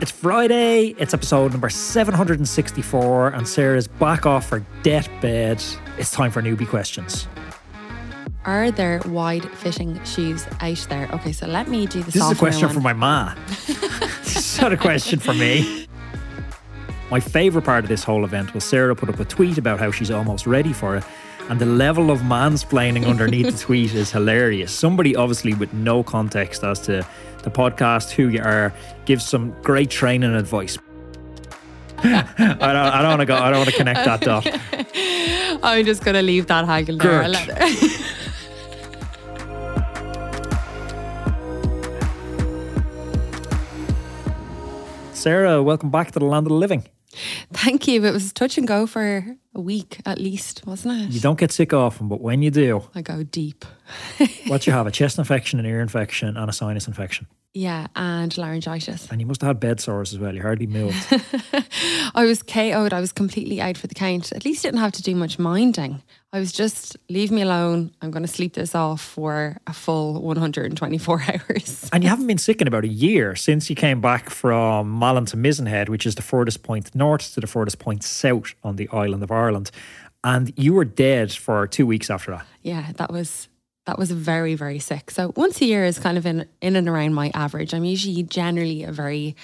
It's Friday, it's episode number 764, and Sarah's back off her deathbed. It's time for newbie questions. Are there wide fitting shoes out there? Okay, so let me do the This is a question for my ma. this is not a question for me. My favourite part of this whole event was Sarah put up a tweet about how she's almost ready for it. And the level of mansplaining underneath the tweet is hilarious. Somebody, obviously, with no context as to the podcast, who you are, gives some great training advice. I don't, I don't want to go. I don't want to connect that dot. I'm just gonna leave that hanging there. Sarah, welcome back to the land of the living. Thank you. It was touch and go for a week at least, wasn't it? You don't get sick often, but when you do, I go deep. what you have a chest infection, an ear infection, and a sinus infection. Yeah, and laryngitis. And you must have had bed sores as well. You hardly moved. I was KO'd. I was completely out for the count. At least didn't have to do much minding. I was just leave me alone. I'm going to sleep this off for a full 124 hours. and you haven't been sick in about a year since you came back from Malin to Mizen Head, which is the furthest point north to the furthest point south on the island of Ireland. And you were dead for two weeks after that. Yeah, that was that was very very sick. So once a year is kind of in in and around my average. I'm usually generally a very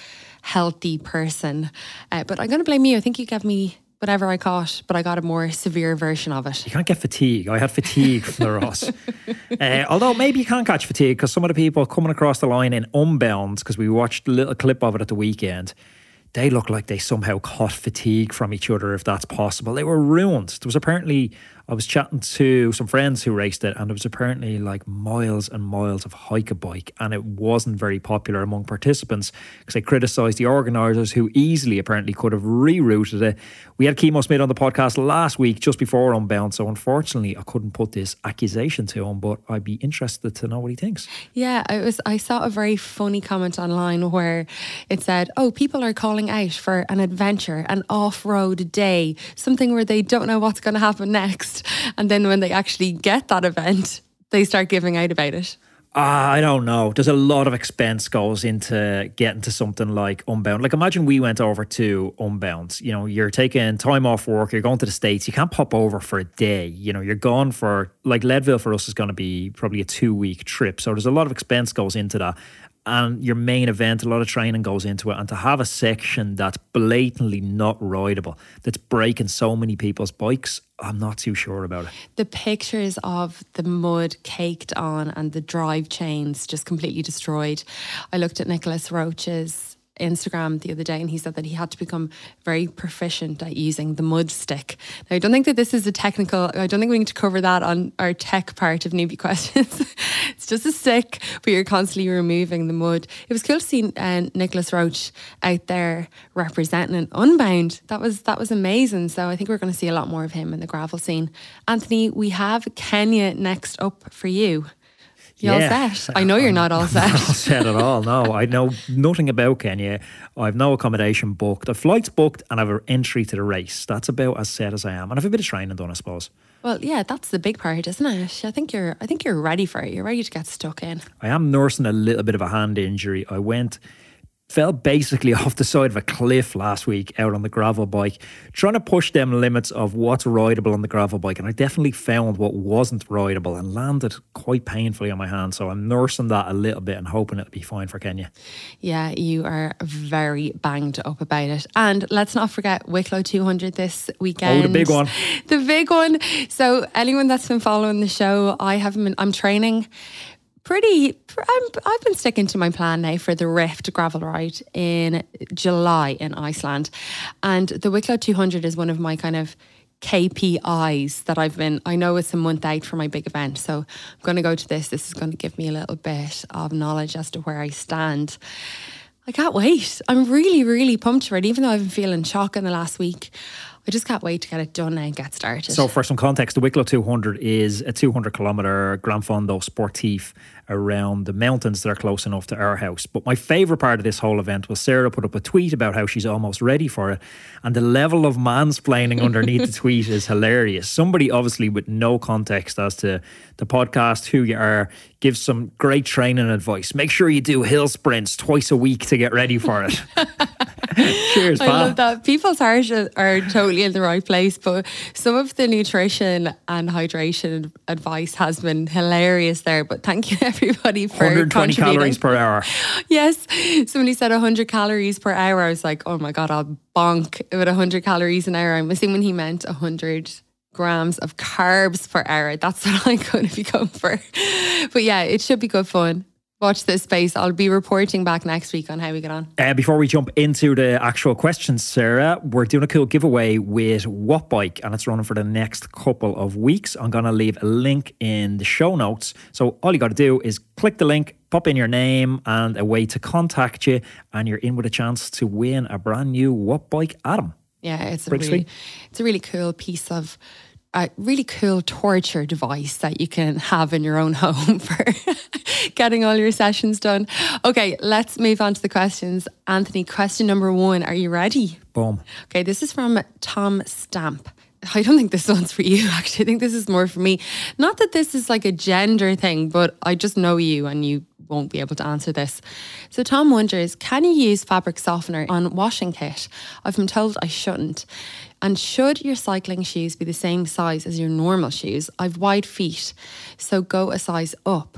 healthy person, uh, but I'm going to blame you. I think you gave me whatever I caught, but I got a more severe version of it. You can't get fatigue. I had fatigue from the Rás. Uh, although maybe you can't catch fatigue because some of the people coming across the line in Unbound, because we watched a little clip of it at the weekend, they look like they somehow caught fatigue from each other, if that's possible. They were ruined. There was apparently, I was chatting to some friends who raced it, and it was apparently like miles and miles of hike a bike, and it wasn't very popular among participants because they criticised the organisers who easily apparently could have rerouted it. We had Chemo Smith on the podcast last week just before Unbound, so unfortunately I couldn't put this accusation to him, but I'd be interested to know what he thinks. Yeah, I was. I saw a very funny comment online where it said, "Oh, people are calling out for an adventure, an off-road day, something where they don't know what's going to happen next, and then when they actually get that event, they start giving out about it." Ah, I don't know. There's a lot of expense goes into getting to something like Unbound. Like imagine we went over to Unbound. You know, you're taking time off work, you're going to the States, you can't pop over for a day. You know, you're gone for like Leadville for us is gonna be probably a two week trip. So there's a lot of expense goes into that. And your main event, a lot of training goes into it. And to have a section that's blatantly not rideable, that's breaking so many people's bikes, I'm not too sure about it. The pictures of the mud caked on and the drive chains just completely destroyed. I looked at Nicolas Roche's Instagram the other day and he said that he had to become very proficient at using the mud stick. Now, I don't think that this is a technical, I don't think we need to cover that on our tech part of newbie questions. it's just a stick, but you're constantly removing the mud. It was cool to see uh, Nicolas Roche out there representing an Unbound. That was that was amazing. So I think we're going to see a lot more of him in the gravel scene. Anthony, we have Kenya next up for you. You all set? I know you're not all set. not set. set at all. No, I know nothing about Kenya. I've no accommodation booked. I've flights booked, and I've an entry to the race. That's about as set as I am, and I've a bit of training done, I suppose. Well, yeah, that's the big part, isn't it? I think you're I think you're ready for it. You're ready to get stuck in. I am nursing a little bit of a hand injury. I went. Fell basically off the side of a cliff last week out on the gravel bike, trying to push them limits of what's rideable on the gravel bike. And I definitely found what wasn't rideable and landed quite painfully on my hand. So I'm nursing that a little bit and hoping it'll be fine for Kenya. Yeah, you are very banged up about it. And let's not forget Wicklow 200 this weekend. Oh, the big one. The big one. So anyone that's been following the show, I haven't been, I'm training pretty, I'm, I've been sticking to my plan now for the Rift gravel ride in July in Iceland. And the Wicklow 200 is one of my kind of KPIs that I've been, I know it's a month out for my big event. So I'm going to go to this. This is going to give me a little bit of knowledge as to where I stand. I can't wait. I'm really, really pumped for it, even though I've been feeling shock in the last week. I just can't wait to get it done and get started. So, for some context, the Wicklow 200 is a 200 kilometre Gran Fondo Sportif around the mountains that are close enough to our house. But my favourite part of this whole event was Sarah put up a tweet about how she's almost ready for it. And the level of mansplaining underneath the tweet is hilarious. Somebody, obviously, with no context as to the podcast, who you are, gives some great training advice. Make sure you do hill sprints twice a week to get ready for it. Cheers, I love that. People's hearts are totally in the right place, but some of the nutrition and hydration advice has been hilarious there. But thank you everybody for 120 calories per hour. Yes, somebody said 100 calories per hour. I was like, oh my god, I'll bonk with 100 calories an hour. I'm assuming he meant 100 grams of carbs per hour. That's what I'm going to be going for. But yeah, it should be good fun watch this space. I'll be reporting back next week on how we get on. Uh, before we jump into the actual questions, Sarah, we're doing a cool giveaway with Wattbike and it's running for the next couple of weeks. I'm going to leave a link in the show notes. So all you got to do is click the link, pop in your name and a way to contact you, and you're in with a chance to win a brand new Wattbike Atom. Yeah, it's a really, it's a really cool piece of a really cool torture device that you can have in your own home for getting all your sessions done. Okay, let's move on to the questions. Anthony, question number one Are you ready? Boom. Okay, this is from Tom Stamp. I don't think this one's for you, actually. I think this is more for me. Not that this is like a gender thing, but I just know you and you won't be able to answer this. So Tom wonders, can you use fabric softener on washing kit? I've been told I shouldn't. And should your cycling shoes be the same size as your normal shoes? I've wide feet, so go a size up.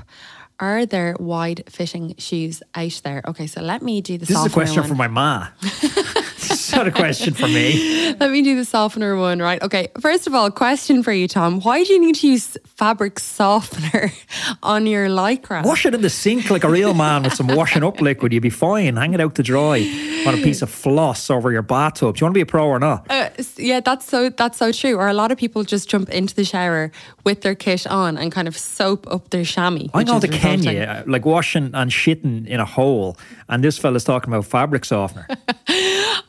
Are there wide fitting shoes out there? Okay, so let me do the. This is a question one. for my ma. It's not a question for me. Let me do the softener one, right? Okay, first of all, question for you, Tom. Why do you need to use fabric softener on your lycra? Wash it in the sink like a real man with some washing up liquid. You'd be fine. Hang it out to dry on a piece of floss over your bathtub. Do you want to be a pro or not? Uh, yeah, that's so that's so true. Or a lot of people just jump into the shower with their kit on and kind of soap up their chamois. I know the Kenya, uh, like washing and shitting in a hole, and this fella's talking about fabric softener.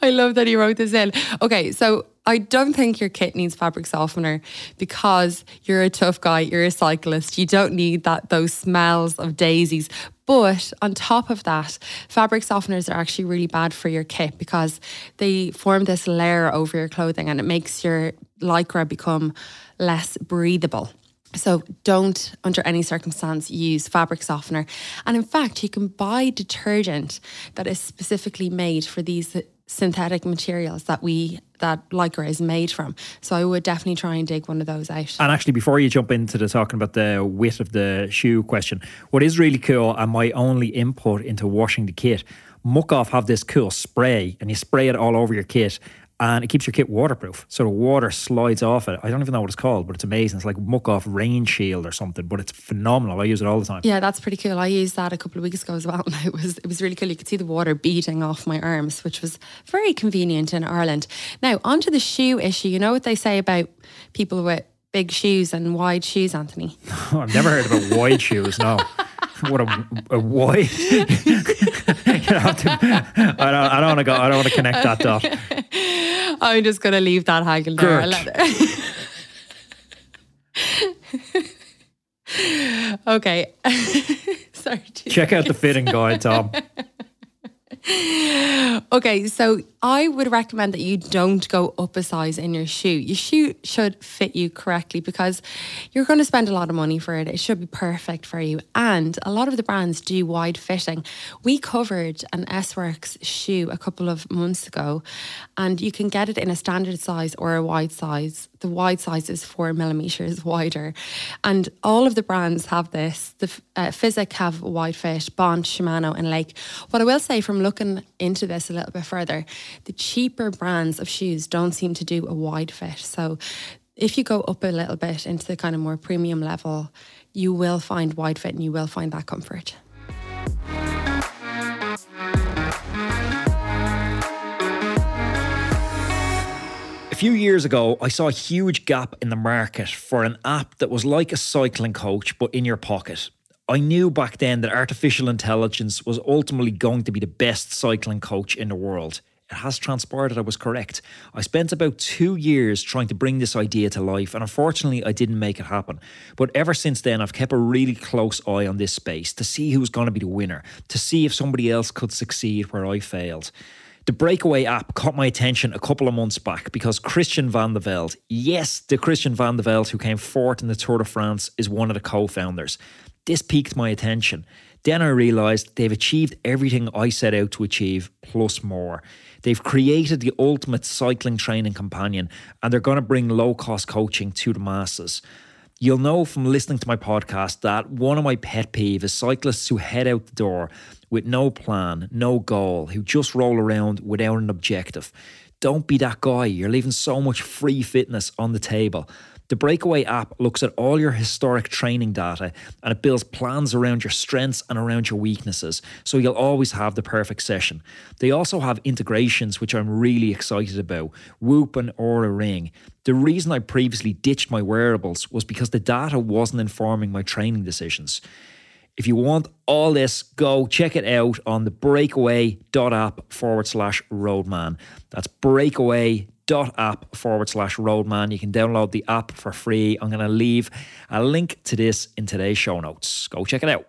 I love that he wrote this in. Okay, so I don't think your kit needs fabric softener because you're a tough guy, you're a cyclist. You don't need that those smells of daisies. But on top of that, fabric softeners are actually really bad for your kit because they form this layer over your clothing and it makes your lycra become less breathable. So don't, under any circumstance, use fabric softener. And in fact, you can buy detergent that is specifically made for these synthetic materials that we that lycra is made from. So I would definitely try and dig one of those out. And actually, before you jump into the talking about the width of the shoe question, what is really cool and my only input into washing the kit, Muc Off have this cool spray, and you spray it all over your kit, and it keeps your kit waterproof. So the water slides off it. I don't even know what it's called, but it's amazing. It's like Muc Off Rain Shield or something, but it's phenomenal. I use it all the time. Yeah, that's pretty cool. I used that a couple of weeks ago as well. And it was it was really cool. You could see the water beating off my arms, which was very convenient in Ireland. Now, onto the shoe issue. You know what they say about people with big shoes and wide shoes, Anthony? I've never heard about wide shoes, no. what a, a wide. You know, I don't. I don't want to go. I don't want to connect that dot. I'm just going to leave that hanging there. okay. Sorry. Check out the fitting guide, Tom. okay, so I would recommend that you don't go up a size in your shoe. Your shoe should fit you correctly because you're going to spend a lot of money for it. It should be perfect for you. And a lot of the brands do wide fitting. We covered an S Works shoe a couple of months ago, and you can get it in a standard size or a wide size. The wide size is four millimeters wider. And all of the brands have this. The uh, Fizik have wide fit, Bont, Shimano, and Lake. What I will say from looking into this a little bit further, the cheaper brands of shoes don't seem to do a wide fit. So if you go up a little bit into the kind of more premium level, you will find wide fit and you will find that comfort. A few years ago, I saw a huge gap in the market for an app that was like a cycling coach, but in your pocket. I knew back then that artificial intelligence was ultimately going to be the best cycling coach in the world. It has transpired that I was correct. I spent about two years trying to bring this idea to life, and unfortunately, I didn't make it happen. But ever since then, I've kept a really close eye on this space to see who's going to be the winner, to see if somebody else could succeed where I failed. The Breakaway app caught my attention a couple of months back because Christian Vande Velde, yes, the Christian Vande Velde who came fourth in the Tour de France, is one of the co founders. This piqued my attention. Then I realised they've achieved everything I set out to achieve, plus more. They've created the ultimate cycling training companion, and they're going to bring low cost coaching to the masses. You'll know from listening to my podcast that one of my pet peeves is cyclists who head out the door with no plan, no goal, who just roll around without an objective. Don't be that guy. You're leaving so much free fitness on the table. The Breakaway app looks at all your historic training data and it builds plans around your strengths and around your weaknesses, so you'll always have the perfect session. They also have integrations, which I'm really excited about Whoop and Oura Ring. The reason I previously ditched my wearables was because the data wasn't informing my training decisions. If you want all this, go check it out on the breakaway.app forward slash roadman. That's breakaway.app forward slash roadman. You can download the app for free. I'm going to leave a link to this in today's show notes. Go check it out.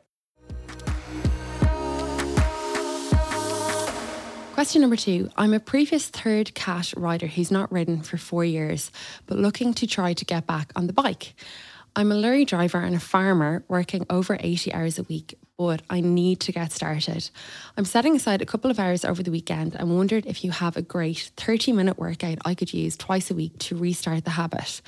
Question number two I'm a previous third cat rider who's not ridden for four years, but looking to try to get back on the bike. I'm a lorry driver and a farmer working over 80 hours a week, but I need to get started. I'm setting aside a couple of hours over the weekend and wondered if you have a great 30 minute workout I could use twice a week to restart the habit.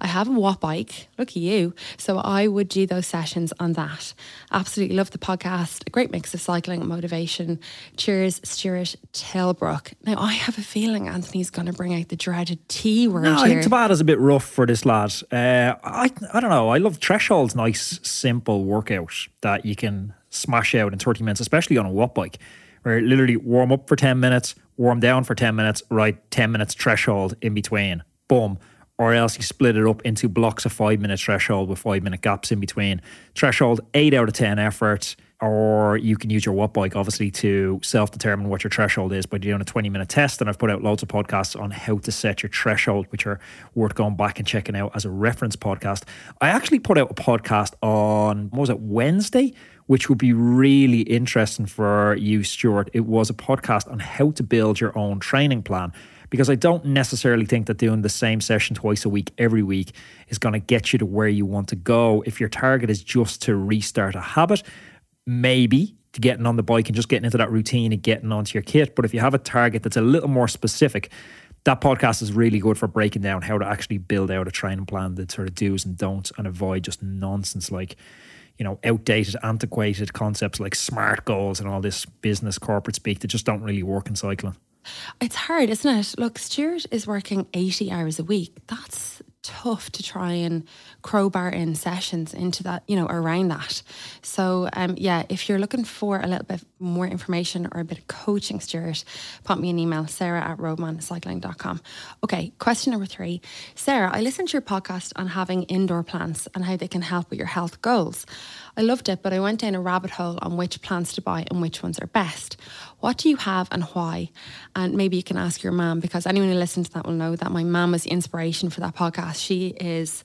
I have a Wattbike, look at you, so I would do those sessions on that. Absolutely love the podcast, a great mix of cycling and motivation. Cheers, Stuart Tailbrook. Now, I have a feeling Anthony's going to bring out the dreaded T word No, I here. think Tabata's a bit rough for this lad. Uh, I I don't know. I love Threshold's nice, simple workout that you can smash out in 30 minutes, especially on a Wattbike, where literally warm up for 10 minutes, warm down for 10 minutes, right 10 minutes threshold in between. Boom. Or else you split it up into blocks of five minute threshold with five minute gaps in between. Threshold, eight out of 10 effort. Or you can use your Wattbike, obviously, to self determine what your threshold is by doing a 20 minute test. And I've put out loads of podcasts on how to set your threshold, which are worth going back and checking out as a reference podcast. I actually put out a podcast on, what was it, Wednesday, which would be really interesting for you, Stuart. It was a podcast on how to build your own training plan because I don't necessarily think that doing the same session twice a week every week is going to get you to where you want to go. If your target is just to restart a habit, maybe to getting on the bike and just getting into that routine and getting onto your kit. But if you have a target that's a little more specific, that podcast is really good for breaking down how to actually build out a training plan, the sort of do's and don'ts, and avoid just nonsense like, you know, outdated, antiquated concepts like smart goals and all this business corporate speak that just don't really work in cycling. It's hard, isn't it? Look, Stuart is working 80 hours a week. That's tough to try and crowbar in sessions into that, you know, around that. So, um, yeah, if you're looking for a little bit more information or a bit of coaching, Stuart, pop me an email, sarah at roadmancycling.com. Okay, question number three. Sarah, I listened to your podcast on having indoor plants and how they can help with your health goals. I loved it, but I went down a rabbit hole on which plants to buy and which ones are best. What do you have and why? And maybe you can ask your mum because anyone who listens to that will know that my mum was the inspiration for that podcast. She is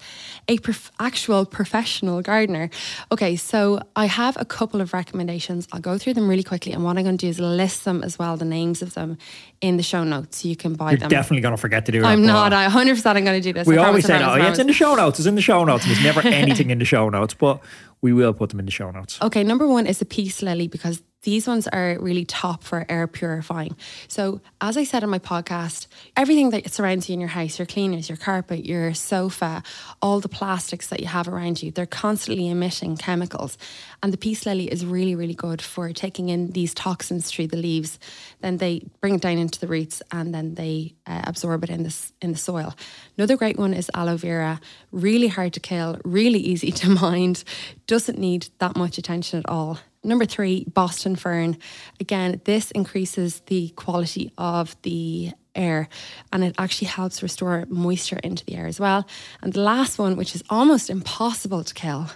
a prof- actual professional gardener. Okay, so I have a couple of recommendations. I'll go through them really quickly, and what I'm going to do is list them as well, the names of them, in the show notes, so you can buy You're them. definitely going to forget to do that. I'm not. I 100. percent I'm going to do this. We I always say, oh, yeah, it's in the show notes. It's in the show notes. And there's never anything in the show notes, but we will put them in the show notes. Okay, number one is the peace lily because these ones are really top for air purifying. So, as I said in my podcast, everything that surrounds you in your house, your cleaners, your carpet, your sofa, all the plastics that you have around you, they're constantly emitting chemicals. And the peace lily is really, really good for taking in these toxins through the leaves. Then they bring it down into the roots and then they uh, absorb it in this in the soil. Another great one is aloe vera. Really hard to kill, really easy to mind, doesn't need that much attention at all. Number three, Boston fern. Again, this increases the quality of the air and it actually helps restore moisture into the air as well. And the last one, which is almost impossible to kill,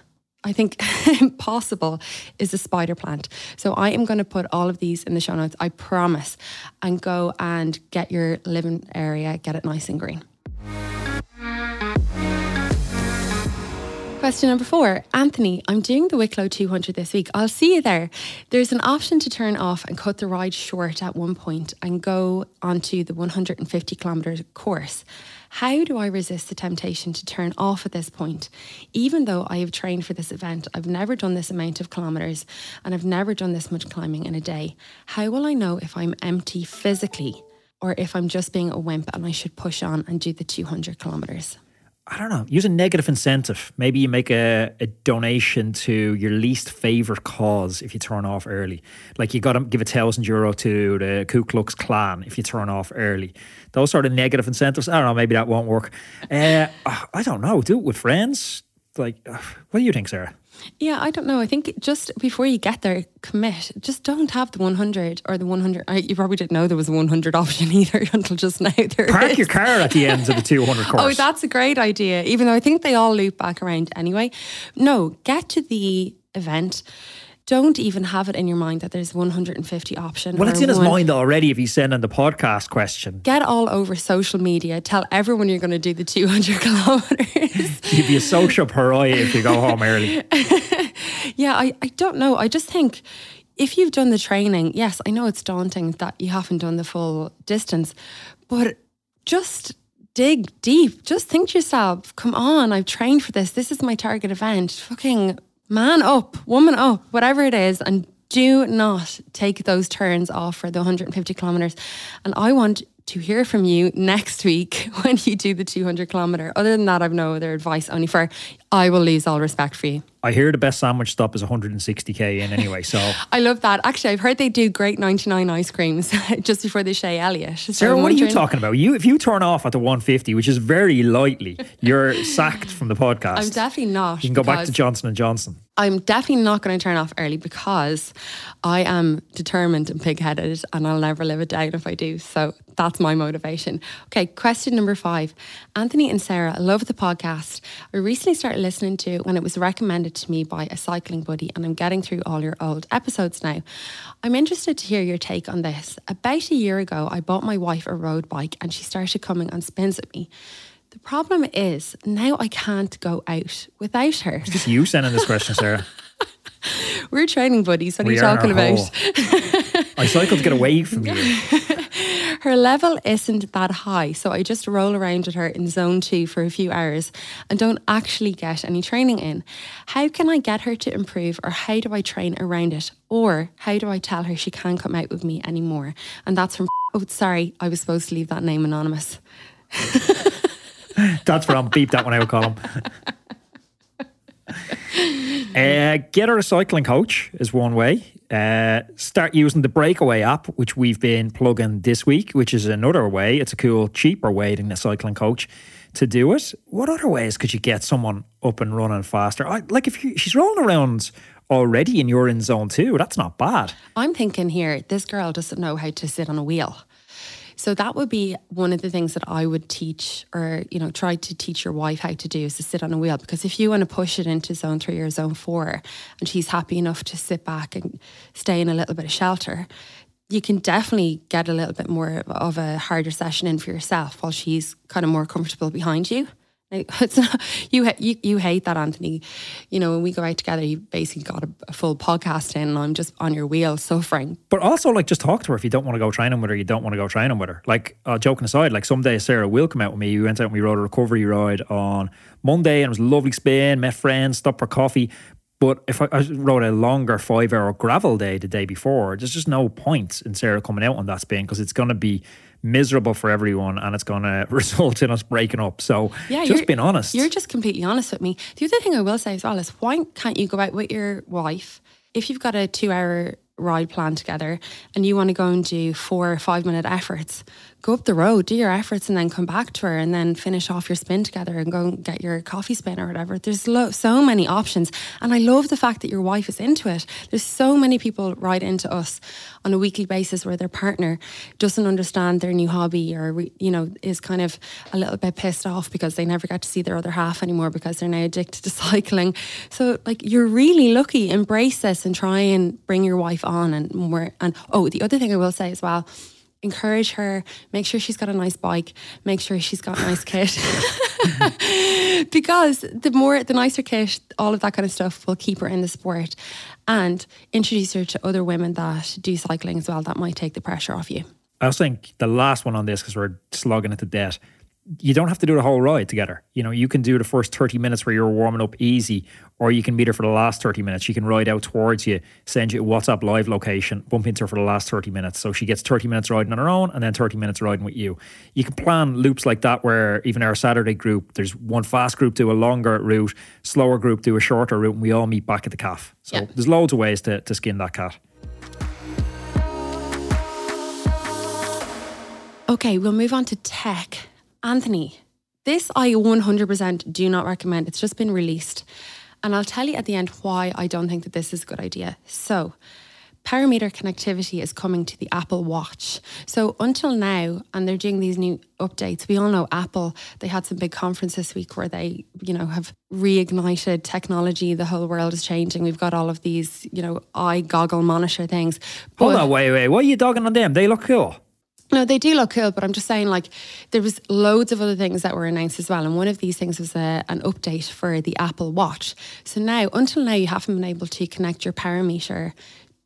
I think impossible is the spider plant. So I am going to put all of these in the show notes, I promise, and go and get your living area, get it nice and green. Question number four. Anthony, I'm doing the Wicklow 200 this week. I'll see you there. There's an option to turn off and cut the ride short at one point and go onto the 150 kilometre course. How do I resist the temptation to turn off at this point? Even though I have trained for this event, I've never done this amount of kilometres and I've never done this much climbing in a day. How will I know if I'm empty physically or if I'm just being a wimp and I should push on and do the 200 kilometres? I don't know, use a negative incentive. Maybe you make a, a donation to your least favorite cause if you turn off early. Like you got to give a thousand euro to the Ku Klux Klan if you turn off early. Those sort of negative incentives. I don't know, maybe that won't work. Uh, I don't know. Do it with friends. Like, what do you think, Sarah? Yeah, I don't know. I think just before you get there, commit. Just don't have the 100 or the 100. I, you probably didn't know there was a 100 option either until just now. There Park is. your car at the ends of the 200 course. Oh, that's a great idea. Even though I think they all loop back around anyway. No, get to the event don't even have it in your mind that there's 150 options. Well, it's in his one. mind already if he's sending the podcast question. Get all over social media. Tell everyone you're going to do the 200 kilometers. You'd be a social pariah if you go home early. yeah, I, I don't know. I just think if you've done the training, yes, I know it's daunting that you haven't done the full distance, but just dig deep. Just think to yourself, come on, I've trained for this. This is my target event. Fucking man up, woman up, whatever it is, and do not take those turns off for the 150 kilometers. And I want to hear from you next week when you do the 200 kilometer. Other than that, I've no other advice, only for I will lose all respect for you. I hear the best sandwich stop is 160k in anyway. So I love that. Actually, I've heard they do great 99 ice creams just before the Shay Elliott. So Sarah, what are you talking about? You if you turn off at the 150, which is very lightly, you're sacked from the podcast. I'm definitely not. You can go back to Johnson and Johnson. I'm definitely not going to turn off early because I am determined and pig-headed, and I'll never live it down if I do. So that's my motivation. Okay, question number five. Anthony and Sarah, I love the podcast. I recently started listening to when it was recommended to me by a cycling buddy, and I'm getting through all your old episodes now. I'm interested to hear your take on this. About a year ago, I bought my wife a road bike, and she started coming on spins with me. The problem is now I can't go out without her. Is this you sending this question, Sarah? We're training buddies. What are you talking about? I cycled to get away from you. her level isn't that high, so I just roll around with her in zone two for a few hours and don't actually get any training in. How can I get her to improve, or how do I train around it? Or how do I tell her she can't come out with me anymore? And that's from. Oh, sorry, I was supposed to leave that name anonymous. That's from beep that one out, column. Uh, get her a cycling coach is one way. Uh, start using the Breakaway app, which we've been plugging this week, which is another way. It's a cool, cheaper way than a cycling coach to do it. What other ways could you get someone up and running faster? I, like if you, she's rolling around already and you're in zone two, that's not bad. I'm thinking here, this girl doesn't know how to sit on a wheel. So that would be one of the things that I would teach or, you know, try to teach your wife how to do is to sit on a wheel. Because if you want to push it into zone three or zone four and she's happy enough to sit back and stay in a little bit of shelter, you can definitely get a little bit more of a harder session in for yourself while she's kind of more comfortable behind you. It's not, you, you you hate that, Anthony. You know, when we go out together, you basically got a, a, full podcast in, and I'm just on your wheel suffering. But also, like, just talk to her if you don't want to go training with her. You don't want to go training with her. Like, uh, joking aside, like someday Sarah will come out with me. We went out and we rode a recovery ride on Monday, and it was a lovely spin. Met friends, stopped for coffee. But if I, I rode a longer five hour gravel day the day before, there's just no point in Sarah coming out on that spin because it's going to be miserable for everyone and it's going to result in us breaking up. So yeah, just being honest. You're just completely honest with me. The other thing I will say as well is why can't you go out with your wife if you've got a two hour ride plan together and you want to go and do four or five minute efforts, go up the road, do your efforts, and then come back to her and then finish off your spin together and go and get your coffee spin or whatever. There's lo- so many options. And I love the fact that your wife is into it. There's so many people write into us on a weekly basis where their partner doesn't understand their new hobby or, you know, is kind of a little bit pissed off because they never got to see their other half anymore because they're now addicted to cycling. So, like, you're really lucky. Embrace this and try and bring your wife on and more. And oh, the other thing I will say as well encourage her, make sure she's got a nice bike, make sure she's got a nice kit. because the more, the nicer kit, all of that kind of stuff will keep her in the sport and introduce her to other women that do cycling as well. That might take the pressure off you. I think the last one on this, because we're slogging it to death, you don't have to do the whole ride together. You know, you can do the first 30 minutes where you're warming up easy, or you can meet her for the last 30 minutes. She can ride out towards you, send you a WhatsApp live location, bump into her for the last 30 minutes. So she gets 30 minutes riding on her own and then 30 minutes riding with you. You can plan loops like that where even our Saturday group, there's one fast group do a longer route, slower group do a shorter route, and we all meet back at the calf. So yeah. there's loads of ways to, to skin that cat. Okay, we'll move on to tech. Anthony, this I 100% do not recommend. It's just been released. And I'll tell you at the end why I don't think that this is a good idea. So, power meter connectivity is coming to the Apple Watch. So until now, and they're doing these new updates. We all know Apple, they had some big conference this week where they, you know, have reignited technology. The whole world is changing. We've got all of these, you know, eye goggle monitor things. But Hold on, wait, wait. Why are you dogging on them? They look cool. No, they do look cool, but I'm just saying, like, there was loads of other things that were announced as well, and one of these things was a, uh, an update for the Apple Watch. So now, until now, you haven't been able to connect your power meter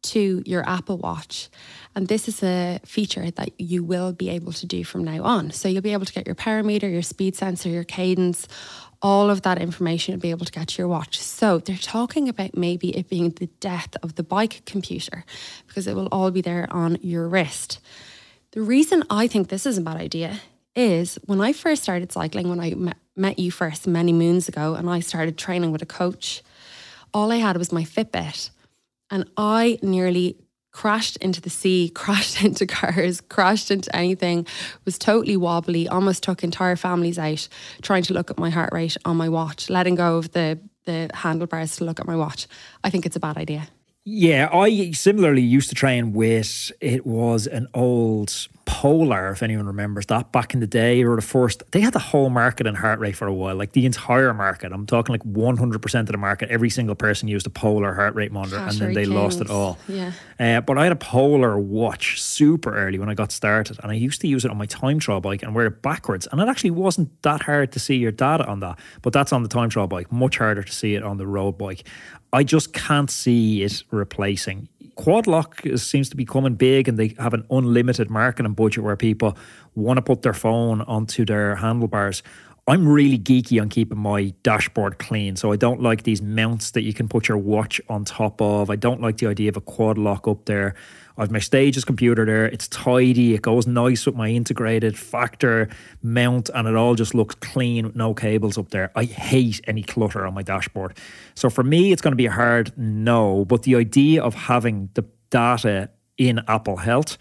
to your Apple Watch, and this is a feature that you will be able to do from now on. So you'll be able to get your power meter, your speed sensor, your cadence, all of that information you'll be able to get to your watch. So they're talking about maybe it being the death of the bike computer because it will all be there on your wrist. The reason I think this is a bad idea is when I first started cycling, when I met, you first many moons ago, and I started training with a coach, all I had was my Fitbit. And I nearly crashed into the sea, crashed into cars, crashed into anything, was totally wobbly, almost took entire families out trying to look at my heart rate on my watch, letting go of the, the handlebars to look at my watch. I think it's a bad idea. Yeah, I similarly used to train with it was an old Polar, if anyone remembers that back in the day, or the first they had the whole market in heart rate for a while, like the entire market. I'm talking like 100 percent of the market. Every single person used a Polar heart rate monitor, and then they Kings. lost it all. Yeah. Uh, but I had a Polar watch super early when I got started, and I used to use it on my time trial bike and wear it backwards, and it actually wasn't that hard to see your data on that. But that's on the time trial bike, much harder to see it on the road bike. I just can't see it replacing. Quad lock seems to be coming big and they have an unlimited marketing and budget where people want to put their phone onto their handlebars. I'm really geeky on keeping my dashboard clean. So I don't like these mounts that you can put your watch on top of. I don't like the idea of a quad lock up there. I've my Stages computer there. It's tidy. It goes nice with my integrated factor mount, and it all just looks clean with no cables up there. I hate any clutter on my dashboard. So for me, it's going to be a hard no. But the idea of having the data in Apple Health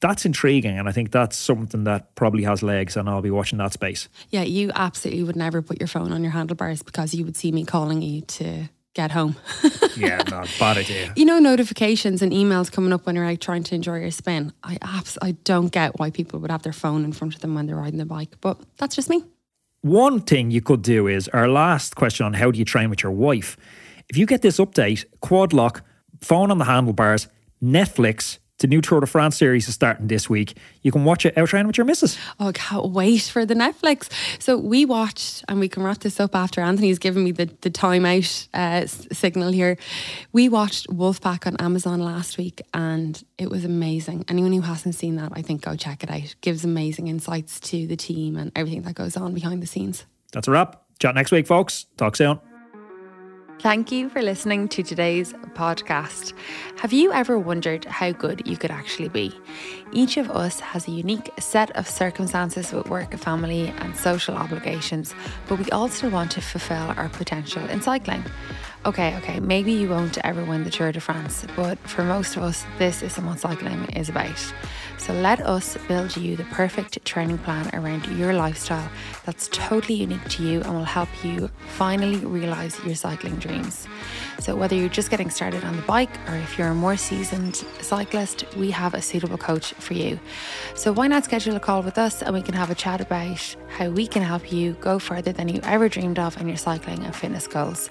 that's intriguing and i think that's something that probably has legs and i'll be watching that space yeah you absolutely would never put your phone on your handlebars because you would see me calling you to get home. yeah, not bad idea. You know, notifications and emails coming up when you're out trying to enjoy your spin. I abs- I don't get why people would have their phone in front of them when they're riding the bike, but that's just me. One thing you could do is our last question on how do you train with your wife. If you get this update, quad lock, phone on the handlebars, Netflix, the new Tour de France series is starting this week. You can watch it out with your missus. Oh, I can't wait for the Netflix. So we watched, and we can wrap this up after Anthony's given me the, the timeout uh, signal here. We watched Wolfpack on Amazon last week and it was amazing. Anyone who hasn't seen that, I think go check it out. It gives amazing insights to the team and everything that goes on behind the scenes. That's a wrap. Chat next week, folks. Talk soon. Thank you for listening to today's podcast. Have you ever wondered how good you could actually be? Each of us has a unique set of circumstances with work, family, and social obligations, but we still want to fulfill our potential in cycling. Okay, okay, maybe you won't ever win the Tour de France, but for most of us, this is what cycling is about. So let us build you the perfect training plan around your lifestyle that's totally unique to you and will help you finally realize your cycling dreams. So, whether you're just getting started on the bike or if you're a more seasoned cyclist, we have a suitable coach for you. So, why not schedule a call with us and we can have a chat about how we can help you go further than you ever dreamed of in your cycling and fitness goals?